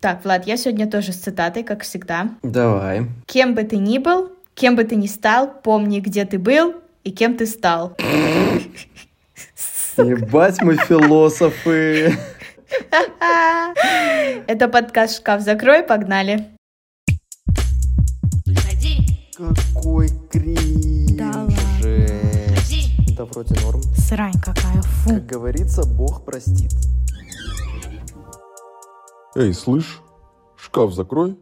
Так, Влад, я сегодня тоже с цитатой, как всегда. Давай. Кем бы ты ни был, кем бы ты ни стал, помни, где ты был и кем ты стал. Ебать мы философы. Это подкаст «Шкаф закрой», погнали. Какой кринж. Да ладно. Да вроде норм. Срань какая, фу. Как говорится, Бог простит. Эй, слышь, шкаф закрой.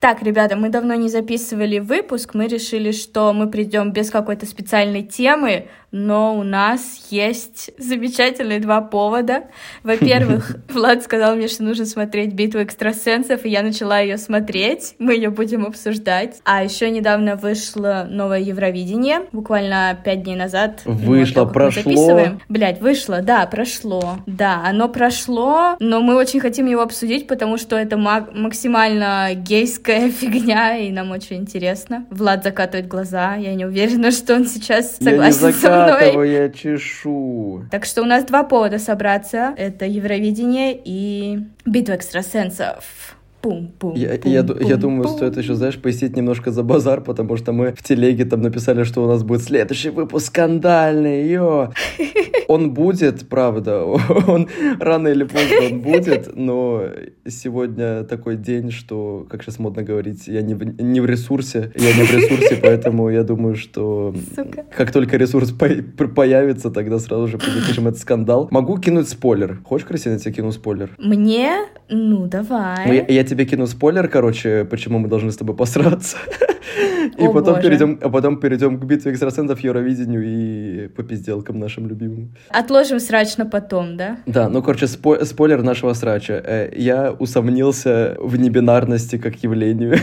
Так, ребята, мы давно не записывали выпуск, мы решили, что мы придем без какой-то специальной темы, но у нас есть замечательные два повода. Во-первых, Влад сказал мне, что нужно смотреть «Битву экстрасенсов», и я начала ее смотреть, мы ее будем обсуждать. А еще недавно вышло новое Евровидение, буквально пять дней назад. Вышло, мы прошло. Блять, вышло, да, прошло. Да, оно прошло, но мы очень хотим его обсудить, потому что это мак- максимально гейская фигня, и нам очень интересно. Влад закатывает глаза, я не уверена, что он сейчас Я не согласен со мной. я чешу. Так что у нас два повода собраться. Это Евровидение и Битва экстрасенсов. Пум-пум. Я, я, ду- я думаю, стоит еще, знаешь, пояснить немножко за базар, потому что мы в телеге там написали, что у нас будет следующий выпуск скандальный, йо. Он будет, правда, он рано или поздно он будет, но сегодня такой день, что, как сейчас модно говорить, я не в, не в ресурсе, я не в ресурсе, поэтому я думаю, что Сука. как только ресурс по- появится, тогда сразу же запишем этот скандал. Могу кинуть спойлер. Хочешь, Кристина, я тебе кину спойлер? Мне? Ну, давай. Ну, я, я тебе кину спойлер, короче, почему мы должны с тобой посраться. И О, потом боже. перейдем, а потом перейдем к битве экстрасенсов, Евровидению и по пизделкам нашим любимым. Отложим срач на потом, да? Да, ну, короче, спо- спойлер нашего срача. Э, Я усомнился в небинарности как явлению.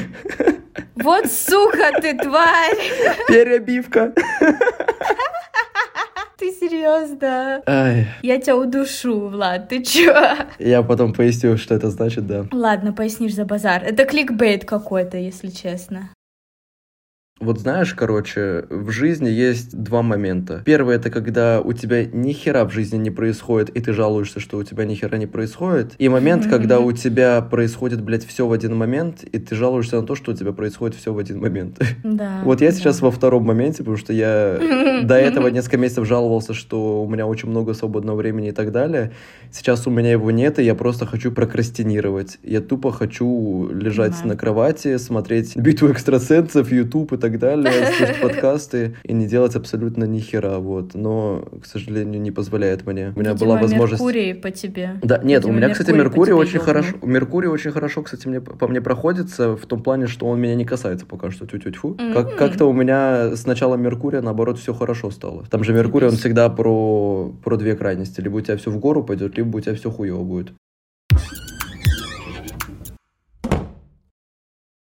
Вот сука ты, тварь! Перебивка. Ты серьезно? Ай, Я тебя удушу, Влад, ты чё? я потом поясню, что это значит, да. Ладно, пояснишь за базар. Это кликбейт какой-то, если честно. Вот знаешь, короче, в жизни есть два момента. Первый это когда у тебя ни хера в жизни не происходит, и ты жалуешься, что у тебя ни хера не происходит. И момент, когда у тебя происходит, блядь, все в один момент, и ты жалуешься на то, что у тебя происходит все в один момент. Да. Вот я да. сейчас во втором моменте, потому что я до этого несколько месяцев жаловался, что у меня очень много свободного времени и так далее. Сейчас у меня его нет, и я просто хочу прокрастинировать. Я тупо хочу лежать на кровати, смотреть битву экстрасенсов, YouTube и так далее, слушать подкасты и не делать абсолютно ни хера, вот. Но, к сожалению, не позволяет мне. У меня Видимо, была возможность... Меркурий по тебе. Да, нет, у меня, кстати, Меркурий очень ёбнул. хорошо. Меркурий очень хорошо, кстати, мне по мне проходится в том плане, что он меня не касается пока что. тю тю тьфу Как как-то у меня с начала Меркурия наоборот все хорошо стало. Там же Меркурий он всегда про про две крайности. Либо у тебя все в гору пойдет, либо у тебя все хуево будет.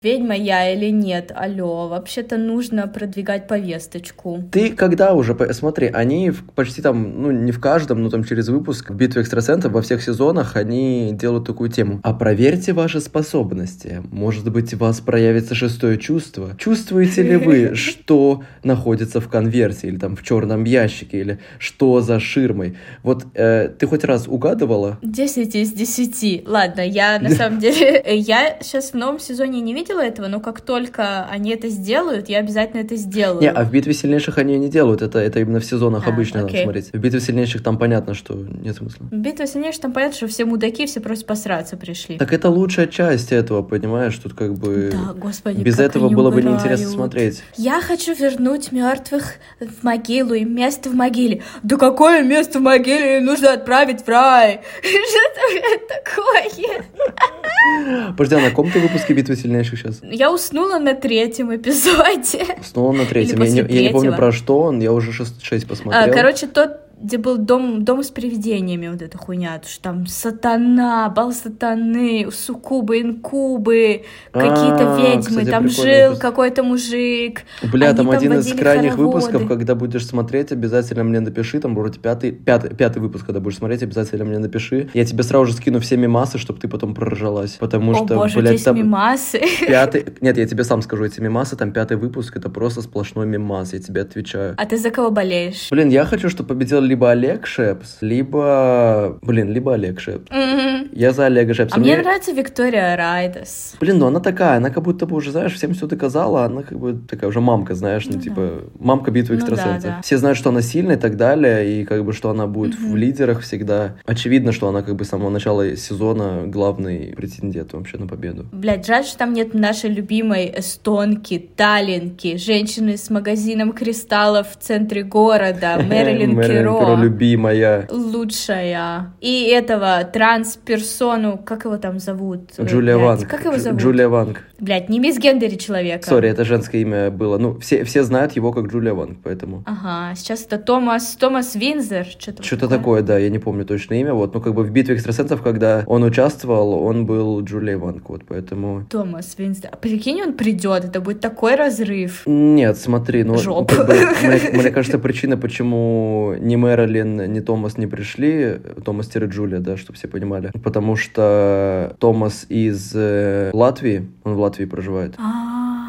Ведьма я или нет? Алло, вообще-то нужно продвигать повесточку. Ты когда уже, смотри, они почти там, ну не в каждом, но там через выпуск битвы экстрасенсов во всех сезонах они делают такую тему. А проверьте ваши способности. Может быть, у вас проявится шестое чувство. Чувствуете ли вы, что находится в конверте или там в черном ящике или что за ширмой? Вот э, ты хоть раз угадывала? 10 из 10. Ладно, я на самом деле... Я сейчас в новом сезоне не видела этого, но как только они это сделают, я обязательно это сделаю. Не, а в битве сильнейших они не делают. Это, это именно в сезонах А, обычно надо окей. смотреть. В битве сильнейших там понятно, что нет смысла. Битва сильнейших, там понятно, что все мудаки, все просто посраться пришли. Так это лучшая часть этого, понимаешь? Тут как бы... Да, господи, Без этого было бы угорают. неинтересно смотреть. Я хочу вернуть мертвых в могилу и место в могиле. Да какое место в могиле нужно отправить в рай? Что такое? Подожди, а на каком ты выпуске битвы сильнейших сейчас? Я уснула на третьем эпизоде. Снова на третьем. Я не, я не помню про что он, я уже шесть, шесть А, посмотрел. короче, тот, где был дом, дом с привидениями, вот эта хуйня, то, что там сатана, бал сатаны, суккубы, инкубы, какие-то А, ведьмы, там жил какой-то мужик. Бля, там один из крайних выпусков, когда будешь смотреть, обязательно мне напиши, там вроде пятый, пятый, пятый выпуск, когда будешь смотреть, обязательно мне напиши. Я тебе сразу же скину все мемасы, чтобы ты потом проржалась. Потому что, боже, блядь, там мимасы. пятый... Нет, я тебе сам скажу, эти мемасы, там пятый выпуск, это просто сплошной мемас, я тебе отвечаю. А ты за кого болеешь? Блин, я хочу, чтобы победил либо Олег Шепс, либо... Блин, либо Олег Шепс. Мгм. Я за Олега Шепса. А мне нравится Виктория Райдес. Блин, ну она такая, она как будто бы уже, знаешь, всем все доказала, она как бы такая уже мамка, знаешь, ну, Ну типа, мамка битвы Ну да, экстрасенсов. да. Все знают, что она сильная и так далее, и как бы, что она будет в Мгм. лидерах всегда. Очевидно, что она как бы с самого начала сезона главный претендент вообще на победу. Блядь, жаль, что там нет нашей любимой эстонки, таллинки, женщины с магазином кристаллов в центре города, Мэрилин Киро. Любимая. Лучшая. И этого трансперсону, как его там зовут? Э, Джулия блядь, Ванг. Как его зовут? Джулия Ванг. Блядь, не мисгендери человека. Sorry, это женское имя было. Ну, все, все знают его как Джулия Ванг, поэтому... Ага, сейчас это Томас, Томас Винзер, что-то Что-то такое, да, я не помню точно имя. Вот, ну, как бы в битве экстрасенсов, когда он участвовал, он был Джулия Ванг, вот, поэтому... Томас Винзер. А прикинь, он придет, это будет такой разрыв. Нет, смотри, ну, Жоп. как бы, мне, мне кажется, причина, почему ни Мэрилин, ни Томас не пришли, Томас-Джулия, да, чтобы все понимали, потому что Томас из э, Латвии, он в Латвии проживает.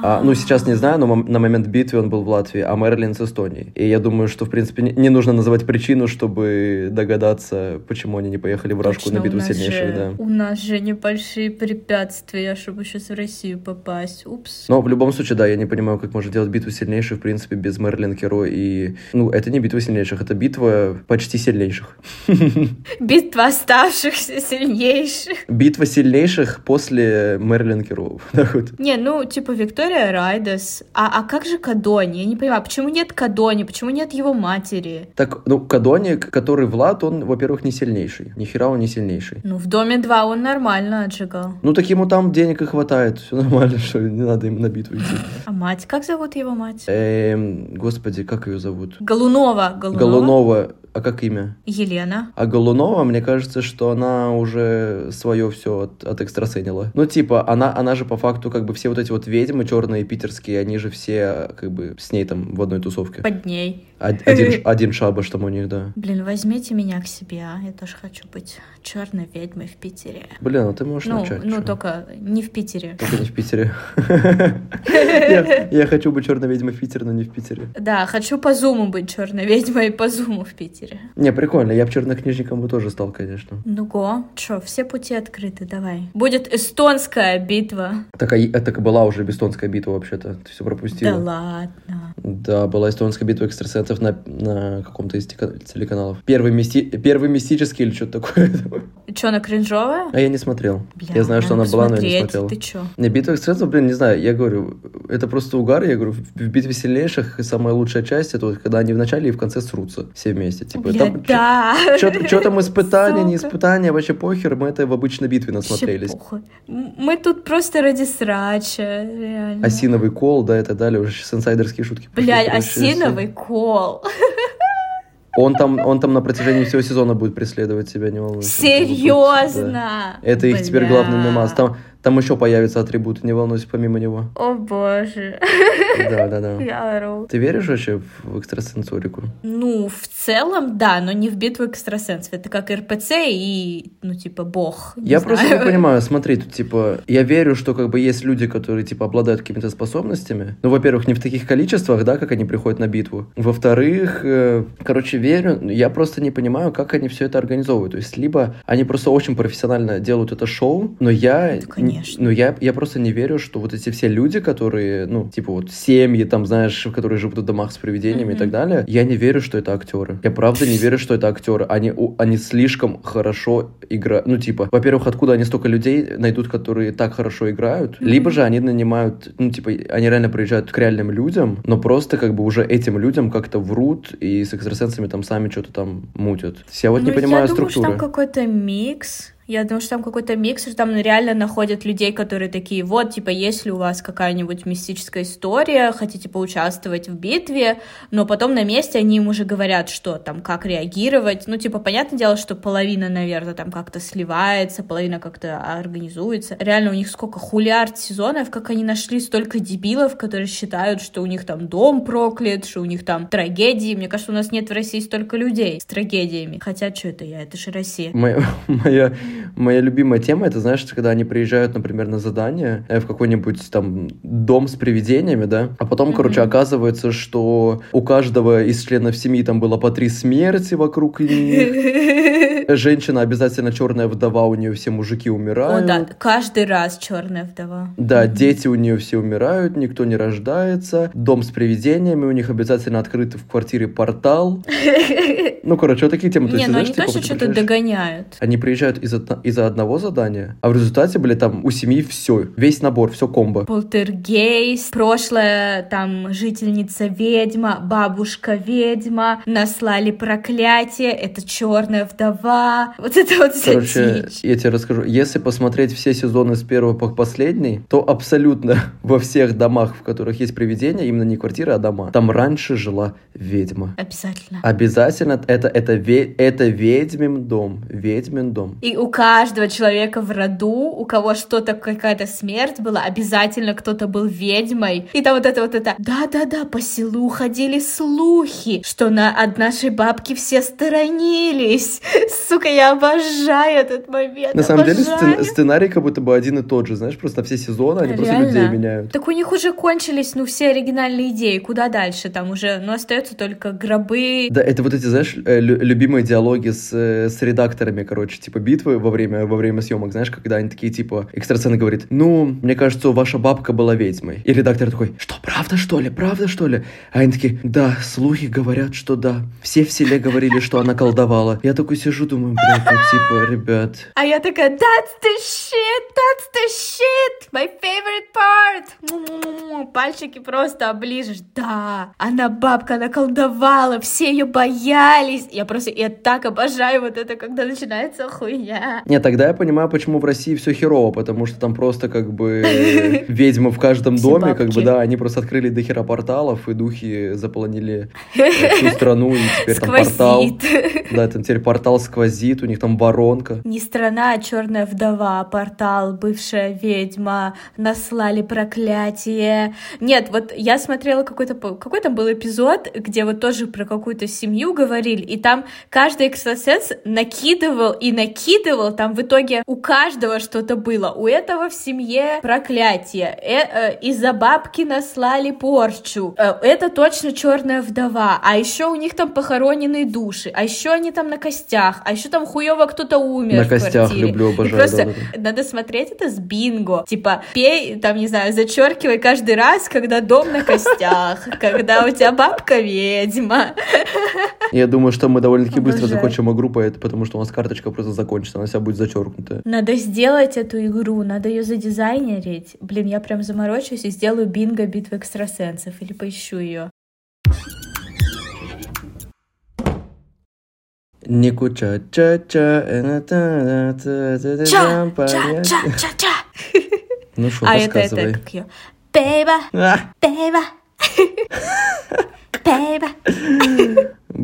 А, ну, сейчас не знаю, но на момент битвы он был в Латвии, а Мэрилин с Эстонии. И я думаю, что, в принципе, не, нужно называть причину, чтобы догадаться, почему они не поехали в Рашку Точно, на битву сильнейших, же- да. У нас же небольшие препятствия, чтобы сейчас в Россию попасть. Упс. Но в любом случае, да, я не понимаю, как можно делать битву сильнейших, в принципе, без Мэрилин Керо. И, ну, это не битва сильнейших, это битва почти сильнейших. Битва оставшихся сильнейших. Битва сильнейших после Мэрилин Керо. Не, ну, типа Виктория Райдес. А, а как же Кадони? Я не понимаю, почему нет Кадони? Почему нет его матери? Так, ну, Кадони, который Влад, он, во-первых, не сильнейший. Ни хера он не сильнейший. Ну, в Доме 2 он нормально отжигал. Ну, так ему там денег и хватает, все нормально, что не надо им на битву идти. А мать? Как зовут его мать? Эм, господи, как ее зовут? Голунова. Голунова. Голунова. А как имя? Елена. А Голунова, мне кажется, что она уже свое все от, от экстрасенила. Ну, типа, она, она же по факту, как бы, все вот эти вот ведьмы черные питерские, они же все, как бы, с ней там в одной тусовке. Под ней. Од- Один, один шабаш там у них, да. Блин, возьмите меня к себе, а? Я тоже хочу быть черной ведьмой в Питере. Блин, а ты можешь Ну, начать. ну чё? только не в Питере. Только не в Питере. Я хочу быть черной ведьмой в Питере, но не в Питере. Да, хочу по зуму быть черной ведьмой по зуму в Питере. Не, прикольно, я бы чернокнижником бы тоже стал, конечно. Ну го, чё, все пути открыты, давай. Будет эстонская битва. Так, а и- это была уже эстонская битва вообще-то, ты все пропустила. Да ладно. Да, была эстонская битва экстрасенсов на, на каком-то из телеканалов. Первый, мисти... Первый мистический или что-то такое. Чё, она кринжовая? А я не смотрел. Бля, я знаю, что она была, но я не смотрел. Ты чё? Не, битва экстрасенсов, блин, не знаю, я говорю, это просто угар, я говорю, в в битве сильнейших самая лучшая часть, это вот когда они в начале и в конце срутся все вместе. Типа, Бля, там да. что там испытания, не Сука. испытания, вообще похер, мы это в обычной битве насмотрелись. Мы тут просто ради срача, реально. Осиновый кол, да, и так далее, уже сейчас инсайдерские шутки. Блядь, осиновый кол. Он там, он там на протяжении всего сезона будет преследовать себя, не волнуйся. Да. Серьезно? Это их теперь главный мемас. Там, там еще появятся атрибуты, не волнуйся, помимо него. О боже. Да, да, да. Я ору. Ты веришь вообще в экстрасенсорику? Ну, в целом, да, но не в битву экстрасенсов. Это как РПЦ и, ну, типа, бог. не Я знаю. просто не понимаю, смотри, тут типа, я верю, что как бы есть люди, которые типа обладают какими-то способностями. Ну, во-первых, не в таких количествах, да, как они приходят на битву. Во-вторых, э, короче, верю, но я просто не понимаю, как они все это организовывают. То есть, либо они просто очень профессионально делают это шоу, но я, Это конечно. но я, я просто не верю, что вот эти все люди, которые, ну, типа вот семьи, там, знаешь, которые живут в домах с привидениями и Мгм. так далее, я не верю, что это актеры. Я правда не верю, что это актеры. Они, у- они слишком хорошо играют. Ну, типа, во-первых, откуда они столько людей найдут, которые так хорошо играют? Мгм. Либо же они нанимают, ну, типа, они реально приезжают к реальным людям, но просто как бы уже этим людям как-то врут и с экстрасенсами там сами что-то там мутят. Я вот не Ну, понимаю я думаю, что структуры. там какой-то микс. Я думаю, что там какой-то микс, что там реально находят людей, которые такие, вот, типа, если у вас какая-нибудь мистическая история, хотите поучаствовать в битве, но потом на месте они им уже говорят, что там, как реагировать. Ну, типа, понятное дело, что половина, наверное, там как-то сливается, половина как-то организуется. Реально, у них сколько хулиард сезонов, как они нашли столько дебилов, которые считают, что у них там дом проклят, что у них там трагедии. Мне кажется, у нас нет в России столько людей с трагедиями. Хотя, что это я? Это же Россия. Моя Моя любимая тема, это, знаешь, когда они приезжают, например, на задание э, в какой-нибудь там дом с привидениями, да, а потом, Мгм. короче, оказывается, что у каждого из членов семьи там было по три смерти вокруг них. Женщина обязательно черная вдова, у нее все мужики О, умирают. да, каждый раз черная вдова. Да, дети у нее все умирают, никто не рождается. Дом с привидениями, у них обязательно открыт в квартире портал. Ну, короче, вот такие темы. Не, ну они типа, точно вот что-то догоняют. Они приезжают из-за из-за одного задания, а в результате, блядь, там у семьи все, весь набор, все комбо. Полтергейст, прошлая там жительница ведьма, бабушка ведьма, наслали проклятие, это черная вдова, вот это вот вся Короче, дичь. я тебе расскажу. Если посмотреть все сезоны с первого по последний, то абсолютно во всех домах, в которых есть привидения, именно не квартиры, а дома, там раньше жила ведьма. Обязательно. Обязательно это, это, это ведьмин дом. Ведьмин дом. И у каждого человека в роду, у кого что-то, какая-то смерть была, обязательно кто-то был ведьмой. И там вот это вот это, да-да-да, по селу ходили слухи, что на, от нашей бабки все сторонились. Сука, я обожаю этот момент. На самом деле обожаю. сцен- сценарий как будто бы один и тот же, знаешь, просто все сезоны, они просто Реально. людей меняют. Так у них уже кончились, ну, все оригинальные идеи. Куда дальше? Там уже, ну, остаются только гробы. Да, это вот эти, знаешь, э, лю- любимые диалоги с, э, с редакторами, короче, типа битвы во время, во время съемок, знаешь, когда они такие, типа, экстрасцены говорит, ну, мне кажется, ваша бабка была ведьмой. И редактор такой, что, правда, что ли, правда, что ли? А они такие, да, слухи говорят, что да. Все в селе говорили, что она колдовала. Я такой сижу, думаю, блядь, ну, типа, ребят, А я такая, that's the shit, that's the shit, my favorite part. Пальчики просто оближешь. Да, она бабка, она колдовала, все ее боялись. Я просто, я так обожаю вот это, когда начинается хуйня. Нет, тогда я понимаю, почему в России все херово, потому что там просто как бы ведьмы в каждом доме, как бы, да, они просто открыли дохера порталов, и духи заполонили э, всю страну, и теперь там портал. Да, там теперь портал сквозит, у них там воронка. Не страна, а черная вдова, портал, бывшая ведьма, наслали проклятие. Нет, вот я смотрела какой-то какой там был эпизод, где вот тоже про какую-то семью говорили, и там каждый экстрасенс накидывал и накидывал, там в итоге у каждого что-то было. У этого в семье проклятие, э, э, из-за бабки наслали порчу. Э, это точно черная вдова. А еще у них там похороненные души. А еще они там на костях. А еще там хуево кто-то умер. На в костях квартире. люблю, И обожаю, Просто да-да-да. надо смотреть это с бинго. Типа, пей, там, не знаю, зачеркивай каждый раз, когда дом на костях, когда у тебя бабка ведьма. Я думаю, что мы довольно-таки быстро закончим игру, потому что у нас карточка просто закончится, вся будет зачеркнутая. Надо сделать эту игру, надо ее задизайнерить. Блин, я прям заморочусь и сделаю бинго битвы экстрасенсов или поищу ее. Нику ча ча ча Ча, ча, ча, ча. Ну что, А это, рассказывай. это, как ее? Бейба, бейба, бейба.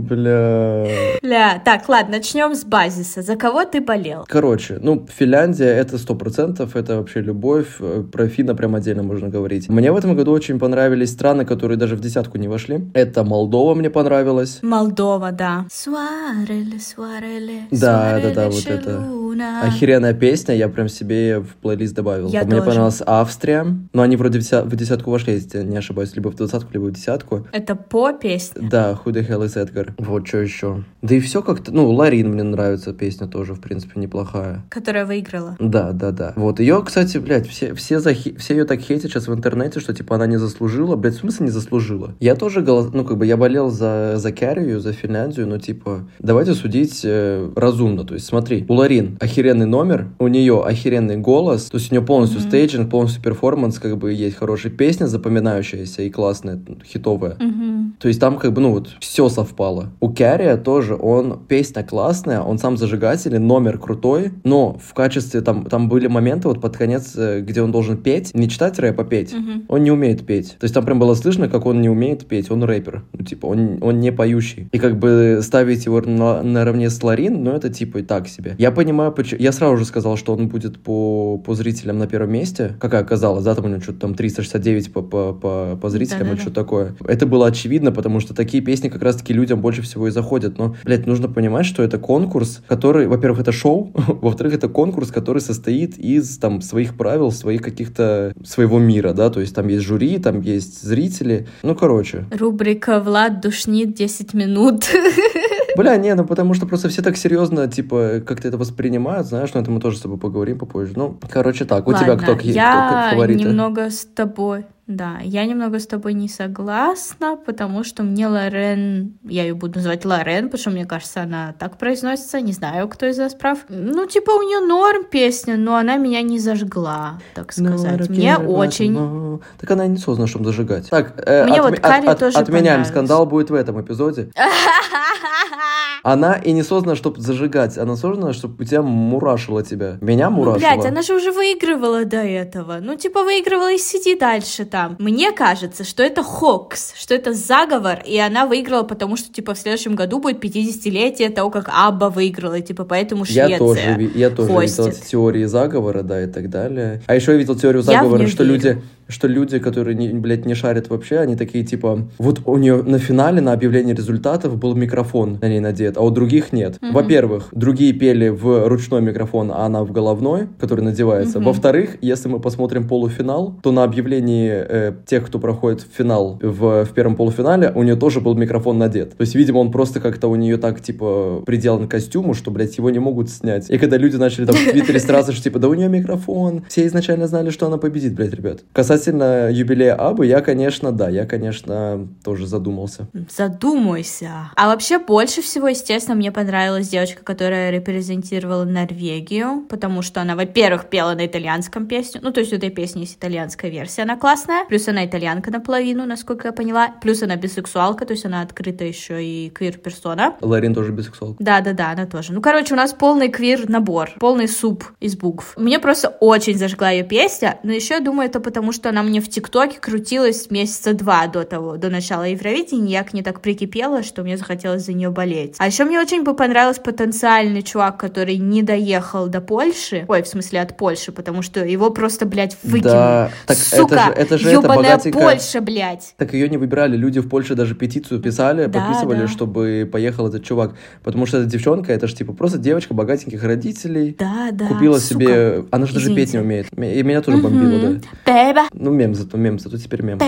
Бля. Бля, так, ладно, начнем с базиса. За кого ты болел? Короче, ну, Финляндия это сто процентов, это вообще любовь. Э, Про Финна прям отдельно можно говорить. Мне в этом году очень понравились страны, которые даже в десятку не вошли. Это Молдова мне понравилась. Молдова, да. Сварели, сварели, Да, да, да, вот это. Шелуна. Охеренная песня, я прям себе в плейлист добавил. Я Мне тоже. понравилась Австрия, но они вроде в, деся- в десятку вошли, если не ошибаюсь, либо в двадцатку, либо в десятку. Это по песне. Да, Who the hell is Edgar? Вот что еще. Да и все как-то, ну, Лорин мне нравится, песня тоже, в принципе, неплохая. Которая выиграла. Да, да, да. Вот ее, кстати, блядь, все, все, захи- все ее так хейтят сейчас в интернете, что типа она не заслужила. Блядь, в смысле не заслужила? Я тоже голос... ну, как бы я болел за, за Кярию, за Финляндию, но типа давайте судить э, разумно. То есть смотри, у Лорин охеренный номер, у нее охеренный голос, то есть у нее полностью Мгм. staging, полностью перформанс, как бы есть хорошая песня, запоминающаяся и классная, хитовая. Мгм. То есть там как бы, ну вот, все совпало. У Кярия тоже, он, песня классная, он сам зажигательный, номер крутой, но в качестве, там, там были моменты вот под конец, э, где он должен петь, не читать рэп, а петь. Мгм. Он не умеет петь. То есть там прям было слышно, как он не умеет петь, он рэпер. Ну, типа, он, он не поющий. И как бы ставить его на, наравне с Ларин, ну, это типа и так себе. Я понимаю, я сразу же сказал, что он будет по, по зрителям на первом месте, как оказалось, да, там у него что-то там 369 по, по, по, по зрителям или что-то такое. Это было очевидно, потому что такие песни как раз-таки людям больше всего и заходят. Но, блядь, нужно понимать, что это конкурс, который, во-первых, это шоу, во-вторых, это конкурс, который состоит из там своих правил, своих каких-то своего мира, да, то есть там есть жюри, там есть зрители, ну, короче. Рубрика «Влад душнит 10 минут». Бля, не, ну потому что просто все так серьезно, типа, как-то это воспринимают, знаешь, но это мы тоже с тобой поговорим попозже. Ну, короче, так, у Ладно, тебя кто, я кто фавориты? немного с тобой да, я немного с тобой не согласна, потому что мне Лорен, я ее буду называть Лорен, потому что мне кажется, она так произносится, не знаю, кто из вас прав. Ну, типа, у нее норм песня, но она меня не зажгла, так сказать. No, мне очень... No. Так она не создана, чтобы зажигать. Так, э, мне от, вот Карри от, тоже Отменяем, скандал будет в этом эпизоде. Она и не создана, чтобы зажигать, она создана, чтобы у тебя мурашило тебя. Меня мурашило. Ну, блядь, она же уже выигрывала до этого. Ну, типа, выигрывала и сиди дальше там. Мне кажется, что это хокс, что это заговор, и она выиграла, потому что, типа, в следующем году будет 50-летие того, как Абба выиграла, типа, поэтому Швеция Я тоже, я тоже видел теории заговора, да, и так далее. А еще я видел теорию заговора, что верю. люди что люди, которые, не, блядь, не шарят вообще, они такие, типа, вот у нее на финале, на объявлении результатов был микрофон на ней надет, а у других нет. Mm-hmm. Во-первых, другие пели в ручной микрофон, а она в головной, который надевается. Mm-hmm. Во-вторых, если мы посмотрим полуфинал, то на объявлении э, тех, кто проходит финал в, в первом полуфинале, у нее тоже был микрофон надет. То есть, видимо, он просто как-то у нее так, типа, приделан к костюму, что, блядь, его не могут снять. И когда люди начали там в Твиттере сразу, что, типа, да у нее микрофон, все изначально знали, что она победит, блядь, ребят. Касательно касательно юбилея Абы, я, конечно, да, я, конечно, тоже задумался. Задумайся. А вообще больше всего, естественно, мне понравилась девочка, которая репрезентировала Норвегию, потому что она, во-первых, пела на итальянском песню, ну, то есть у этой песни есть итальянская версия, она классная, плюс она итальянка наполовину, насколько я поняла, плюс она бисексуалка, то есть она открыта еще и квир-персона. Ларин тоже бисексуалка. Да-да-да, она тоже. Ну, короче, у нас полный квир-набор, полный суп из букв. Мне просто очень зажгла ее песня, но еще я думаю, это потому, что она мне в ТикТоке крутилась месяца два до того, до начала Евровидения, я к ней так прикипела, что мне захотелось за нее болеть. А еще мне очень бы понравился потенциальный чувак, который не доехал до Польши, ой, в смысле от Польши, потому что его просто, блядь, выкинули. Да, так Сука, это же, это же это Польша, блядь. Так ее не выбирали, люди в Польше даже петицию писали, да, подписывали, да. чтобы поехал этот чувак, потому что эта девчонка, это же типа просто девочка богатеньких родителей, да, да, купила сука. себе, она же даже петь не умеет, и меня тоже бомбило, да. Бэба. Ну, мем зато, мем зато теперь мем.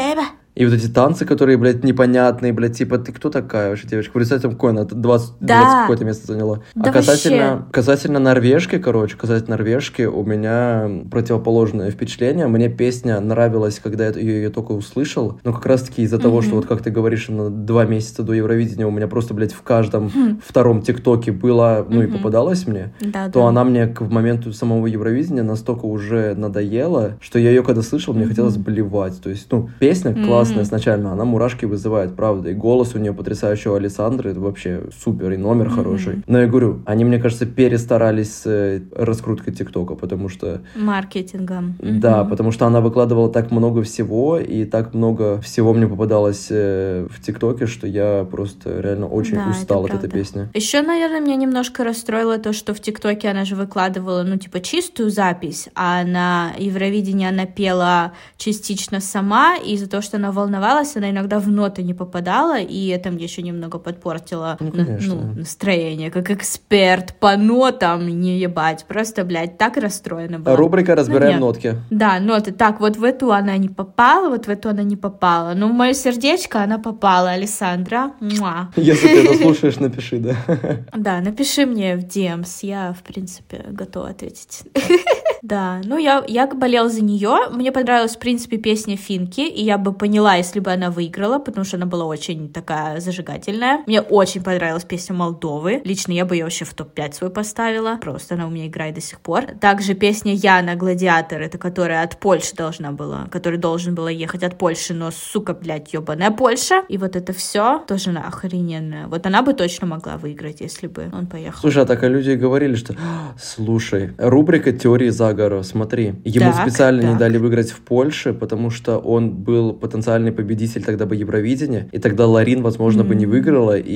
И вот эти танцы, которые, блядь, непонятные, блядь, типа, ты кто такая вообще девочка? Представьте, какое она 20, да. 20 какое-то место заняла. Да а касательно, вообще. касательно норвежки, короче, касательно норвежки, у меня противоположное впечатление. Мне песня нравилась, когда я ее, ее только услышал, но как раз-таки из-за mm-hmm. того, что вот как ты говоришь, на два месяца до Евровидения у меня просто, блядь, в каждом mm-hmm. втором ТикТоке была, ну mm-hmm. и попадалась мне, да, то да. она мне к моменту самого Евровидения настолько уже надоела, что я ее когда слышал, мне mm-hmm. хотелось блевать. То есть, ну, песня классная, классная изначально, она мурашки вызывает, правда. И голос у нее потрясающий у Александры, это вообще супер, и номер mm-hmm. хороший. Но я говорю, они, мне кажется, перестарались с э, раскруткой ТикТока, потому что... Маркетингом. Да, mm-hmm. потому что она выкладывала так много всего, и так много всего мне попадалось э, в ТикТоке, что я просто реально очень да, устал от этой песни. Еще, наверное, меня немножко расстроило то, что в ТикТоке она же выкладывала, ну, типа, чистую запись, а на Евровидении она пела частично сама, и из-за того, что она волновалась, она иногда в ноты не попадала, и это мне еще немного подпортило ну, ну, настроение. Как эксперт по нотам, не ебать. Просто, блядь, так расстроена была. Рубрика «Разбираем ну, нотки». Да, ноты. Так, вот в эту она не попала, вот в эту она не попала. Но в мое сердечко она попала, Александра. Муа. Если ты это слушаешь, напиши, да? Да, напиши мне в DMs, я, в принципе, готова ответить. Да, ну я, я болел за нее. Мне понравилась, в принципе, песня Финки, и я бы поняла, если бы она выиграла, потому что она была очень такая зажигательная. Мне очень понравилась песня Молдовы. Лично я бы ее вообще в топ-5 свой поставила. Просто она у меня играет до сих пор. Также песня Яна Гладиатор, это которая от Польши должна была, который должен была ехать от Польши, но, сука, блядь, ебаная Польша. И вот это все тоже она охрененная. Вот она бы точно могла выиграть, если бы он поехал. Слушай, а так а люди говорили, что «А, слушай, рубрика теории заговора смотри. Ему Так, специально не так. дали выиграть в Польше, потому что он был потенциальный победитель тогда бы Евровидения, и тогда Ларин, возможно, бы не выиграла, и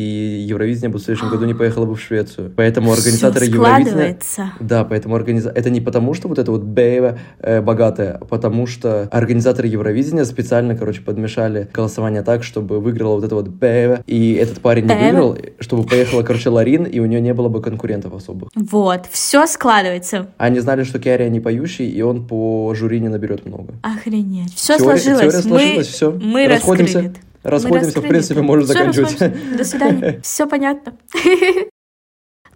Евровидение бы в следующем году не поехала бы в Швецию. Поэтому организаторы Евровидения... Да, поэтому организа... это не потому, что вот это вот бейва э, богатая, а потому что организаторы Евровидения специально, короче, подмешали голосование так, чтобы выиграла вот это вот бейва, и этот парень не Бейва. выиграл, чтобы поехала, короче, Ларин, и у нее не было бы конкурентов особых. Вот, все складывается. Они знали, что Киари не поющий, и он по жюри не наберет много. Охренеть. Все Теория- сложилось. теория мы, сложилась, всё. мы Расходимся. раскрыли. Мы Расходимся, в принципе, можно заканчивать. До свидания. Все понятно.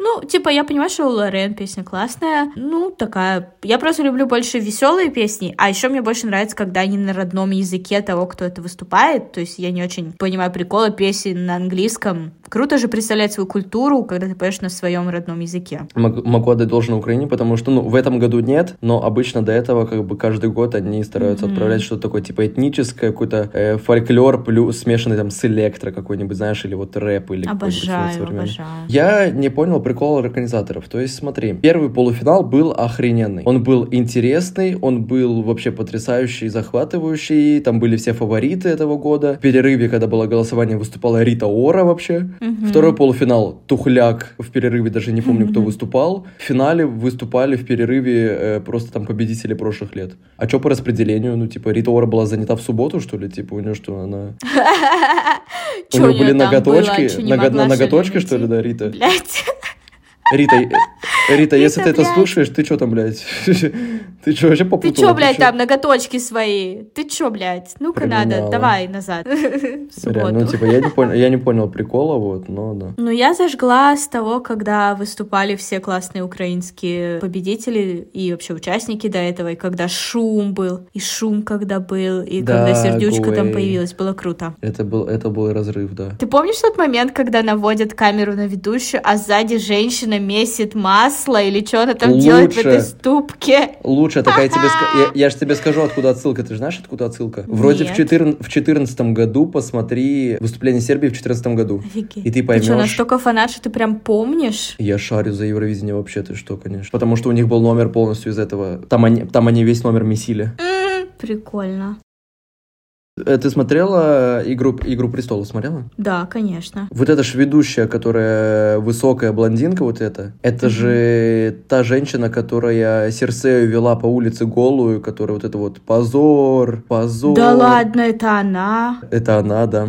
Ну, типа, я понимаю, что у Лорен песня классная. Ну, такая. Я просто люблю больше веселые песни. А еще мне больше нравится, когда они на родном языке того, кто это выступает. То есть я не очень понимаю прикола песен на английском. Круто же представлять свою культуру, когда ты поешь на своем родном языке. Мог- Могу отдать должное Украине, потому что, ну, в этом году нет, но обычно до этого, как бы, каждый год они стараются Мгм. отправлять что-то такое, типа, этническое, какой-то э, фольклор, плюс смешанный там с электро какой-нибудь, знаешь, или вот рэп, или какой-нибудь Обожаю, современный. обожаю. Я не понял прикол организаторов. То есть, смотри, первый полуфинал был охрененный. Он был интересный, он был вообще потрясающий, захватывающий. Там были все фавориты этого года. В перерыве, когда было голосование, выступала Рита Ора вообще. Мгм. Второй полуфинал Тухляк в перерыве, даже не помню, кто выступал. В финале выступали в перерыве э, просто там победители прошлых лет. А что по распределению? Ну, типа, Рита Ора была занята в субботу, что ли? Типа, у нее что, она... У нее были ноготочки, ноготочки, что ли, да, Рита? Блять. Рита, э, Рита, если ты это блядь. слушаешь, ты что там, блядь? Ты что, вообще Ты попутала? чё, блядь, чё? там ноготочки свои? Ты чё, блядь? Ну-ка надо, давай назад. Ну, типа, я не понял, я не понял прикола, вот, но да. Ну, я зажгла с того, когда выступали все классные украинские победители и вообще участники до этого, и когда шум был, и шум когда был, и Да, когда сердючка там появилась, было круто. Это был, это был разрыв, да. Ты помнишь тот момент, когда наводят камеру на ведущую, а сзади женщина месит масло или что она там делает в Лучше. этой ступке? Лучше, так я тебе я, я же тебе скажу, откуда отсылка. Ты же знаешь, откуда отсылка? Вроде в, Нет. 14, в 14 году посмотри выступление Сербии в 14 году. Офигеть. И ты Ты что, поймешь. настолько фанат, что ты прям помнишь? Я шарю за Евровидение вообще, ты что, конечно. Потому что у них был номер полностью из этого. Там они, там они весь номер месили. М, Прикольно. Э, Ты смотрела игру, игру престолов? Смотрела? Да, конечно. Вот эта ж ведущая, которая высокая блондинка, вот эта, это Мгм. же та женщина, которая Серсею вела по улице голую, которая вот это вот позор, позор. Да ладно, это она. Это она, да.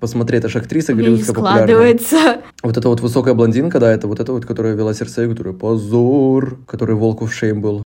Посмотри, это же актриса голливудская складывается. Вот эта вот высокая блондинка, да, это вот эта вот, которая вела Серсею, которая позор, который волку в шейм был.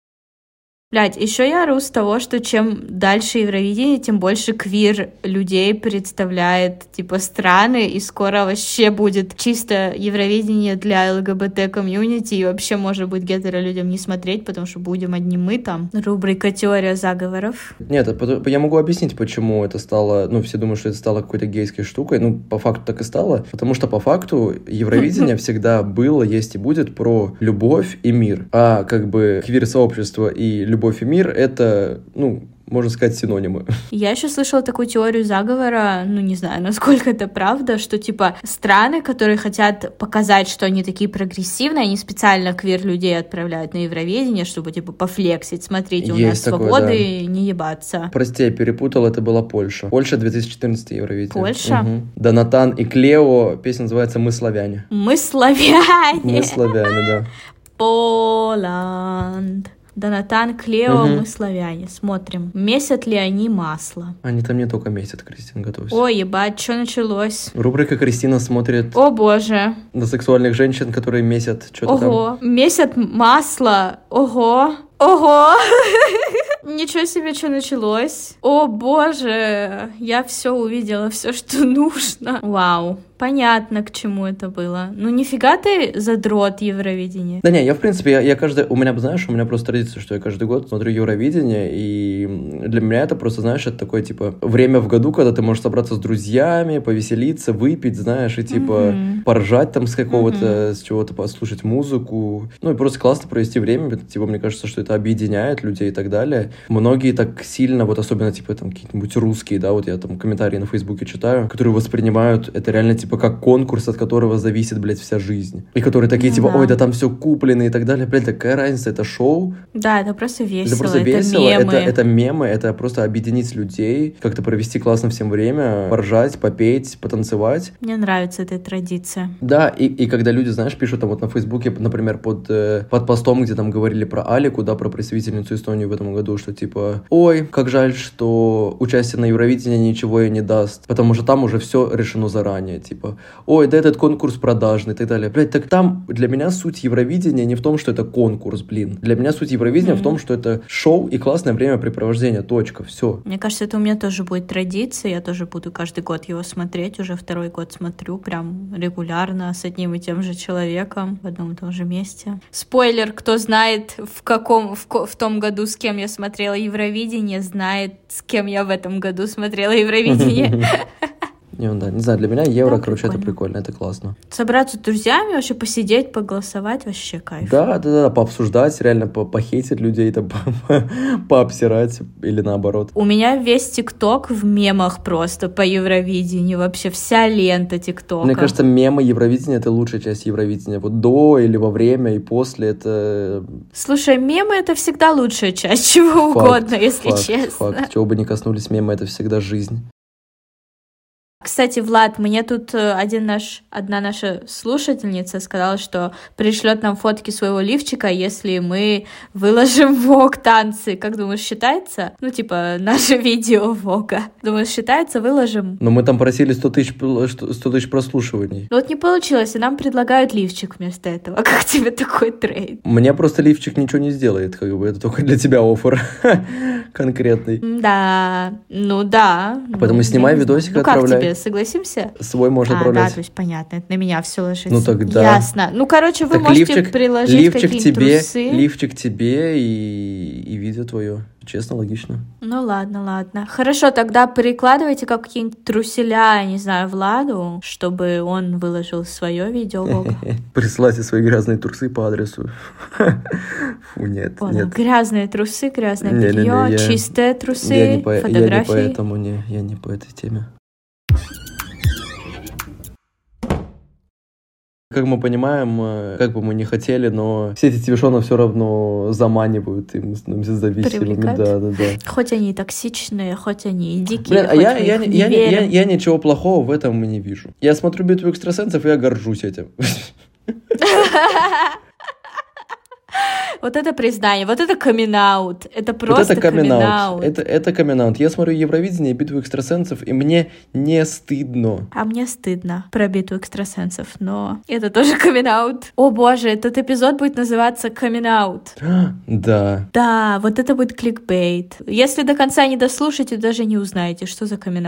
Блять, еще я ору с того, что чем дальше Евровидение, тем больше квир людей представляет, типа, страны, и скоро вообще будет чисто Евровидение для ЛГБТ-комьюнити, и вообще, может быть, гетеро людям не смотреть, потому что будем одни мы там. Рубрика «Теория заговоров». Нет, пото- я могу объяснить, почему это стало, ну, все думают, что это стало какой-то гейской штукой, ну, по факту так и стало, потому что по факту Евровидение всегда было, есть и будет про любовь и мир, а как бы квир-сообщество и любовь и мир — это, ну, можно сказать, синонимы. Я еще слышала такую теорию заговора, ну не знаю, насколько это правда, что типа страны, которые хотят показать, что они такие прогрессивные, они специально квир людей отправляют на Евровидение, чтобы типа пофлексить, смотрите, у нас Есть такое, свободы, да. не ебаться. Прости, я перепутал, это была Польша. Польша 2014 Евровидение. Польша? Мгм. Донатан и Клео, песня называется «Мы славяне». Мы славяне! Мы славяне, да. Поланд. Донатан, Клео, Мгм. мы славяне. Смотрим, месят ли они масло. Они там не только месяц, Кристина, готовься. Ой, ебать, что началось? Рубрика Кристина смотрит О боже, на сексуальных женщин, которые месят что-то там. Ого, месят масло. Ого. Ого. Ничего себе, что началось. О боже, я все увидела, все, что нужно. Вау, понятно, к чему это было. Ну нифига ты задрот Евровидения. Да не, я в принципе, я, я каждый, у меня, знаешь, у меня просто традиция, что я каждый год смотрю Евровидение, и для меня это просто, знаешь, это такое, типа, время в году, когда ты можешь собраться с друзьями, повеселиться, выпить, знаешь, и, типа, Мгм. поржать там с какого-то, с чего-то, послушать музыку, ну, и просто классно провести время, Это, типа, мне кажется, что это объединяет людей и так далее. Многие так сильно, вот особенно, типа, там, какие-нибудь русские, да, вот я там комментарии на Фейсбуке читаю, которые воспринимают это реально, типа, типа, как конкурс, от которого зависит, блядь, вся жизнь. И которые такие, Ну типа, да. ой, да там все куплено и так далее. Блядь, такая разница, это шоу, Да, это просто весело, это просто это весело, мемы. это, это мемы, это просто объединить людей, как-то провести классно всем время, поржать, попеть, потанцевать. Мне нравится эта традиция. Да, и, и когда люди, знаешь, пишут там вот на Фейсбуке, например, под, э, под постом, где там говорили про Алику, да, про представительницу Эстонии в этом году, что типа, ой, как жаль, что участие на Евровидении ничего ей не даст, потому что там уже все решено заранее, типа, ой, да этот конкурс продажный и так далее. Блять, так там для меня суть Евровидения не в том, что это конкурс, блин. Для меня суть Евровидения в Мгм. том, что это шоу и классное времяпрепровождение, точка, все. Мне кажется, это у меня тоже будет традиция. Я тоже буду каждый год его смотреть. Уже второй год смотрю прям регулярно с одним и тем же человеком в одном и том же месте. Спойлер, кто знает, в каком в, в том году, с кем я смотрела Евровидение, знает, с кем я в этом году смотрела Евровидение. Не, ну да, не знаю, для меня евро, Да, короче, это прикольно. прикольно, это классно. Собраться с друзьями, вообще посидеть, поголосовать, вообще кайф. Да, да, да, пообсуждать, реально по- похейтить людей, там, по- пообсирать или наоборот. У меня весь ТикТок в мемах просто по Евровидению. Вообще вся лента ТикТока. Мне кажется, мемы Евровидения это лучшая часть Евровидения. Вот до или во время и после это Слушай, мемы это всегда лучшая часть чего факт, угодно, если факт, честно. Факт. Чего бы ни коснулись мемы, это всегда жизнь. Кстати, Влад, мне тут э, один наш, одна наша слушательница сказала, что пришлет нам фотки своего лифчика, если мы выложим в ВОГ танцы. Как думаешь, считается? Ну, типа, наше видео ВОГа. Думаешь, считается? Выложим? Но мы там просили 100 тысяч, пл- что- 100 тысяч прослушиваний. Ну вот не получилось, и нам предлагают лифчик вместо этого. Как тебе такой трейд? Мне просто лифчик ничего не сделает, как бы это только для тебя оффер конкретный. Да, ну да. Поэтому Ну, снимай видосик, Ну отправляй. Согласимся? Свой можешь а, да, отправлять. то есть понятно, это на меня все ложится. Ну тогда- Ясно. Ну, короче, вы Так можете лифчик, приложить лифчик какие-нибудь тебе, трусы. лифчик тебе и, и видео твое. Честно, логично. Ну ладно, ладно. Хорошо, тогда прикладывайте какие-нибудь труселя, не знаю, Владу, чтобы он выложил свое видео. Присылайте свои грязные трусы по адресу. Фу, нет, Понял. нет. Грязные трусы, грязное белье, чистые трусы, Я не, по, я не фотографии. поэтому, не, я не по этой теме. Как мы понимаем, э, как бы мы не хотели, но все эти телешоны все равно заманивают, и мы становимся зависимыми. Привлекают? Да, да, да. Хоть они и токсичные, хоть они и дикие, Блин, а я, я, я, не я, я, верим. я ничего плохого в этом не вижу. Я смотрю битву экстрасенсов, и я горжусь этим. Вот это признание, вот это камин Это Вот просто это камин Это, это камин Я смотрю Евровидение и битву экстрасенсов, и мне не стыдно. А мне стыдно про битву экстрасенсов, но это тоже камин О боже, этот эпизод будет называться камин Да. Да, вот это будет кликбейт. Если до конца не дослушаете, даже не узнаете, что за камин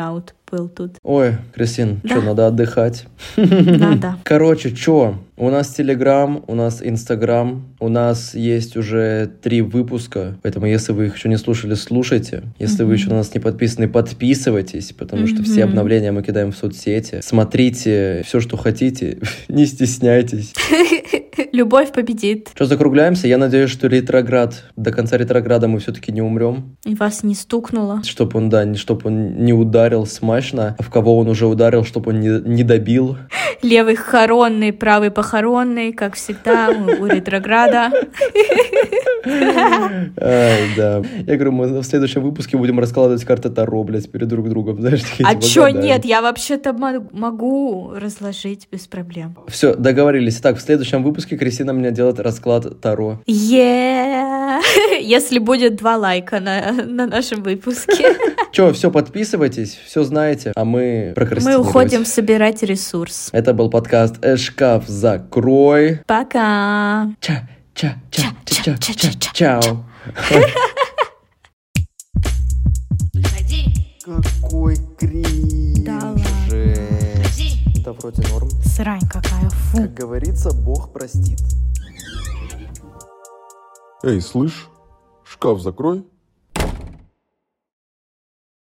был тут. Ой, Кристин, Да. что, надо отдыхать? Надо. Короче, чё? У нас Телеграм, у нас Инстаграм, у нас есть уже три выпуска, поэтому если вы их еще не слушали, слушайте. Если вы Мгм. еще на нас не подписаны, подписывайтесь, потому что все обновления мы кидаем в соцсети. Смотрите все, что хотите, не стесняйтесь. Любовь победит. Что, закругляемся? Я надеюсь, что ретроград, до конца ретрограда мы все-таки не умрем. И вас не стукнуло. Чтобы он, да, чтобы он не ударил смачно, а в кого он уже ударил, чтобы он не, не добил. Левый хоронный, правый похоронный, как всегда, у ретрограда. Да. Я говорю, мы в следующем выпуске будем раскладывать карты Таро, блядь, перед друг другом. Знаешь, А типа, чё нет? Я вообще-то мо- могу разложить без проблем. Все, договорились. Так, в следующем выпуске Кристина мне делает расклад Таро. Если будет два лайка на, на нашем выпуске, Че, все, подписывайтесь, все знаете, а мы мы прокрастинировать. уходим собирать ресурс. Это был подкаст «Э, «Шкаф закрой». Пока. Ча, ча, ча, ча, ча, ча, Ча-ча-ча-ча. чао. Какой кринж. Да ладно. Да вроде норм. Срань какая, фу. Как говорится, Бог простит. Эй, слышь, шкаф закрой.